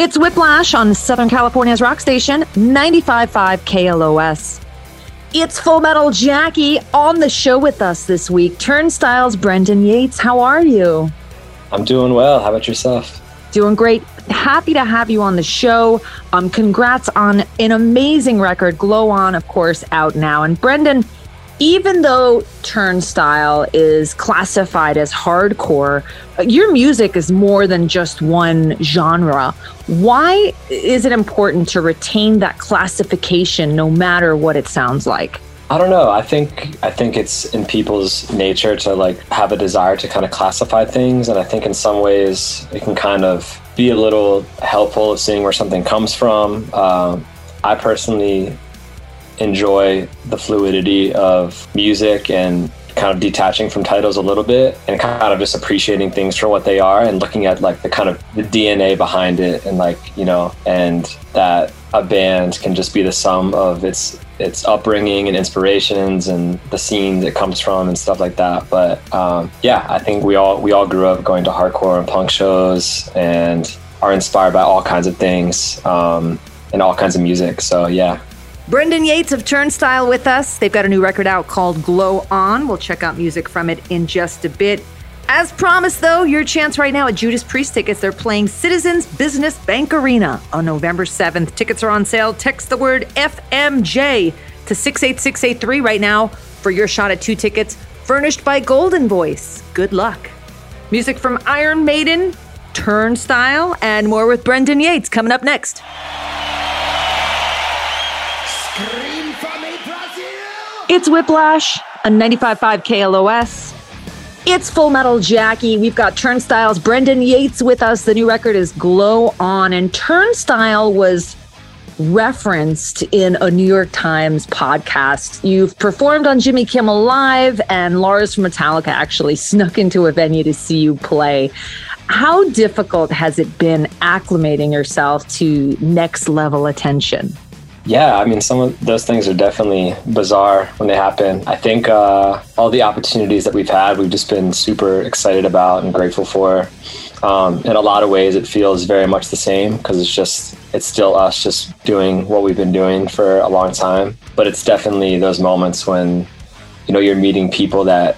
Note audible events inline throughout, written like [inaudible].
It's Whiplash on Southern California's rock station, 95.5 KLOS. It's Full Metal Jackie on the show with us this week. Turnstiles, Brendan Yates. How are you? I'm doing well. How about yourself? Doing great. Happy to have you on the show. Um, congrats on an amazing record. Glow On, of course, out now. And Brendan, even though Turnstile is classified as hardcore, your music is more than just one genre. Why is it important to retain that classification no matter what it sounds like? I don't know. I think I think it's in people's nature to like have a desire to kind of classify things, and I think in some ways it can kind of be a little helpful of seeing where something comes from. Uh, I personally enjoy the fluidity of music and kind of detaching from titles a little bit and kind of just appreciating things for what they are and looking at like the kind of the DNA behind it and like you know and that a band can just be the sum of its its upbringing and inspirations and the scene it comes from and stuff like that. But um, yeah I think we all we all grew up going to hardcore and punk shows and are inspired by all kinds of things um, and all kinds of music. So yeah Brendan Yates of Turnstile with us. They've got a new record out called Glow On. We'll check out music from it in just a bit. As promised, though, your chance right now at Judas Priest tickets. They're playing Citizens Business Bank Arena on November 7th. Tickets are on sale. Text the word FMJ to 68683 right now for your shot at two tickets, furnished by Golden Voice. Good luck. Music from Iron Maiden, Turnstile, and more with Brendan Yates coming up next. It's Whiplash on 95.5 KLOS. It's Full Metal Jackie. We've got Turnstiles. Brendan Yates with us. The new record is Glow On. And Turnstile was referenced in a New York Times podcast. You've performed on Jimmy Kimmel Live, and Lars from Metallica actually [laughs] snuck into a venue to see you play. How difficult has it been acclimating yourself to next level attention? Yeah, I mean, some of those things are definitely bizarre when they happen. I think uh, all the opportunities that we've had, we've just been super excited about and grateful for. Um, in a lot of ways, it feels very much the same because it's just, it's still us just doing what we've been doing for a long time. But it's definitely those moments when, you know, you're meeting people that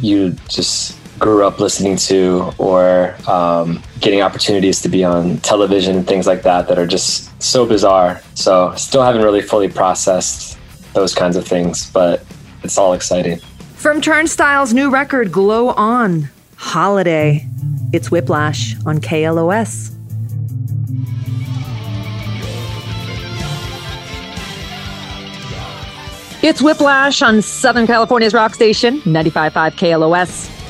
you just grew up listening to or um, getting opportunities to be on television and things like that that are just so bizarre. So still haven't really fully processed those kinds of things, but it's all exciting. From Turnstile's new record, Glow On, Holiday. It's Whiplash on KLOS. It's Whiplash on Southern California's rock station, 95.5 KLOS.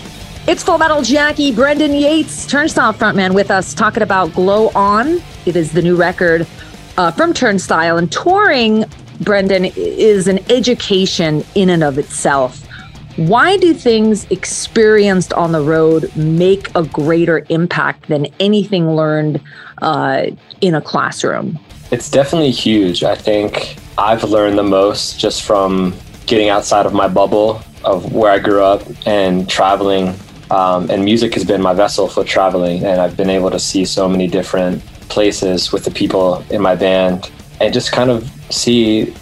It's Full Metal Jackie, Brendan Yates, Turnstile frontman with us talking about Glow On. It is the new record uh, from Turnstile. And touring, Brendan, is an education in and of itself. Why do things experienced on the road make a greater impact than anything learned uh, in a classroom? It's definitely huge. I think I've learned the most just from getting outside of my bubble of where I grew up and traveling um, and music has been my vessel for traveling, and I've been able to see so many different places with the people in my band and just kind of see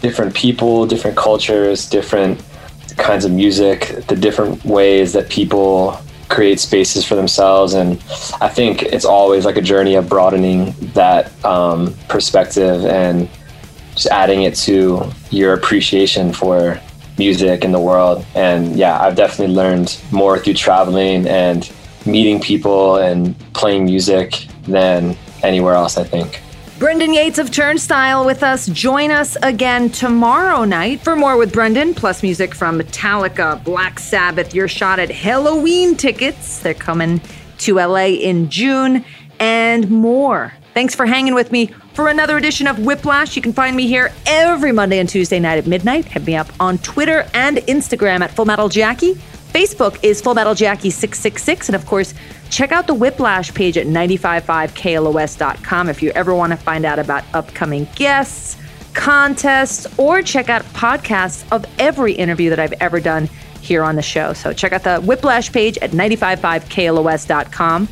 different people, different cultures, different kinds of music, the different ways that people create spaces for themselves. And I think it's always like a journey of broadening that um, perspective and just adding it to your appreciation for music in the world. And yeah, I've definitely learned more through traveling and meeting people and playing music than anywhere else, I think. Brendan Yates of Turnstile with us. Join us again tomorrow night for more with Brendan, plus music from Metallica, Black Sabbath, your shot at Helloween tickets. They're coming to LA in June and more. Thanks for hanging with me for another edition of Whiplash. You can find me here every Monday and Tuesday night at midnight. Hit me up on Twitter and Instagram at Full Metal Jackie. Facebook is Full Metal Jackie 666. And of course, check out the Whiplash page at 955KLOS.com if you ever want to find out about upcoming guests, contests, or check out podcasts of every interview that I've ever done here on the show. So check out the Whiplash page at 955KLOS.com.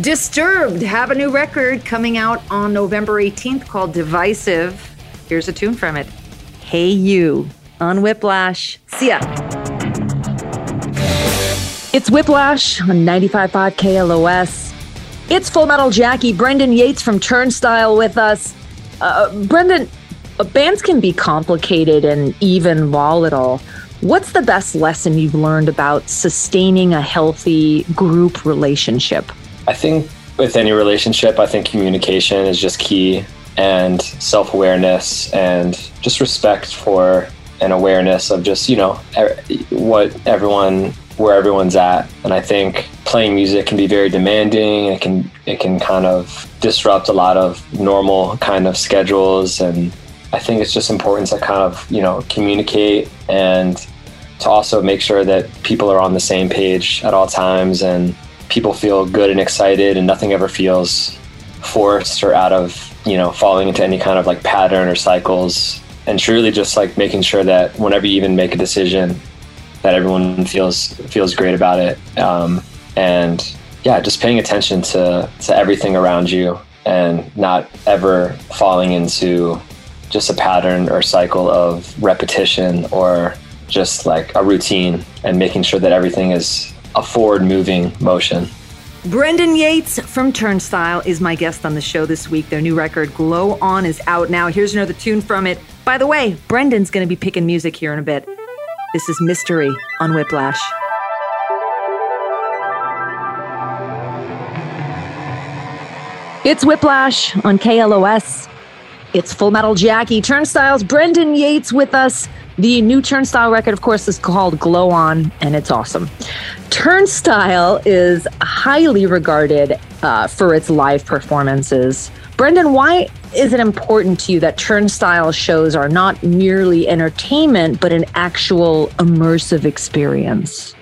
Disturbed have a new record coming out on November 18th called Divisive. Here's a tune from it Hey You on Whiplash. See ya. It's Whiplash on 95.5 KLOS. It's Full Metal Jackie, Brendan Yates from Turnstile with us. Uh, Brendan, uh, bands can be complicated and even volatile. What's the best lesson you've learned about sustaining a healthy group relationship? I think with any relationship, I think communication is just key and self awareness and just respect for and awareness of just, you know, what everyone where everyone's at. And I think playing music can be very demanding. It can it can kind of disrupt a lot of normal kind of schedules and I think it's just important to kind of, you know, communicate and to also make sure that people are on the same page at all times and people feel good and excited and nothing ever feels forced or out of, you know, falling into any kind of like pattern or cycles. And truly just like making sure that whenever you even make a decision, that everyone feels feels great about it. Um, and yeah, just paying attention to to everything around you and not ever falling into just a pattern or cycle of repetition or just like a routine and making sure that everything is a forward moving motion. Brendan Yates from Turnstile is my guest on the show this week. Their new record, Glow On, is out now. Here's another tune from it. By the way, Brendan's going to be picking music here in a bit. This is Mystery on Whiplash. It's Whiplash on KLOS. It's Full Metal Jackie. Turnstiles, Brendan Yates with us. The new Turnstile record, of course, is called Glow On, and it's awesome. Turnstile is highly regarded uh, for its live performances. Brendan, why is it important to you that turnstile shows are not merely entertainment, but an actual immersive experience?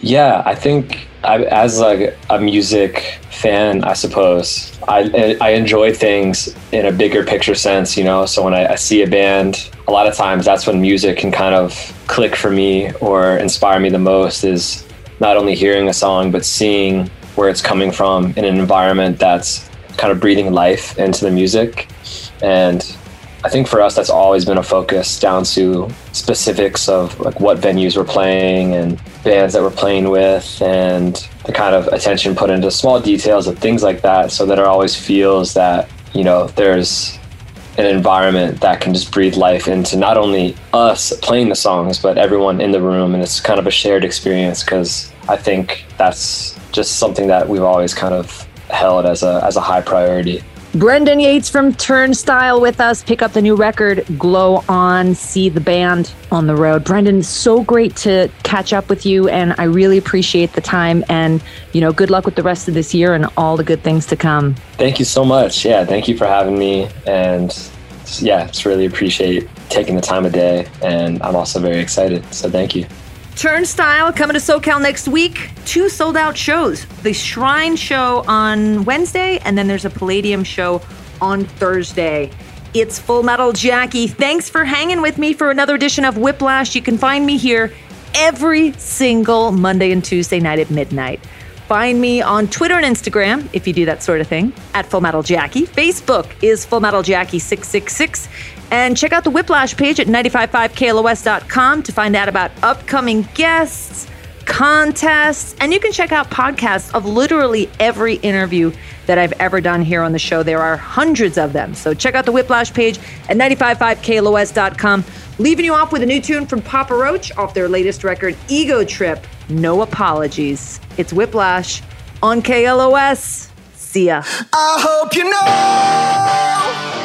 Yeah, I think I, as like a music fan, I suppose I I enjoy things in a bigger picture sense. You know, so when I, I see a band, a lot of times that's when music can kind of click for me or inspire me the most. Is not only hearing a song but seeing where it's coming from in an environment that's kind of breathing life into the music. And I think for us, that's always been a focus down to specifics of like what venues we're playing and bands that we're playing with and the kind of attention put into small details and things like that so that it always feels that, you know, there's an environment that can just breathe life into not only us playing the songs, but everyone in the room. And it's kind of a shared experience because I think that's just something that we've always kind of held as a as a high priority. Brendan Yates from Turnstile with us. Pick up the new record, Glow On, see the band on the road. Brendan, so great to catch up with you, and I really appreciate the time. And, you know, good luck with the rest of this year and all the good things to come. Thank you so much. Yeah, thank you for having me. And yeah, just really appreciate taking the time of day. And I'm also very excited. So thank you. Turnstile coming to SoCal next week. Two sold out shows. The Shrine show on Wednesday, and then there's a Palladium show on Thursday. It's Full Metal Jackie. Thanks for hanging with me for another edition of Whiplash. You can find me here every single Monday and Tuesday night at midnight. Find me on Twitter and Instagram if you do that sort of thing at Full Metal Jackie. Facebook is Full Metal Jackie 666. And check out the Whiplash page at 955klos.com to find out about upcoming guests, contests, and you can check out podcasts of literally every interview that I've ever done here on the show. There are hundreds of them. So check out the Whiplash page at 955klos.com. Leaving you off with a new tune from Papa Roach off their latest record, Ego Trip. No apologies. It's Whiplash on KLOS. See ya. I hope you know.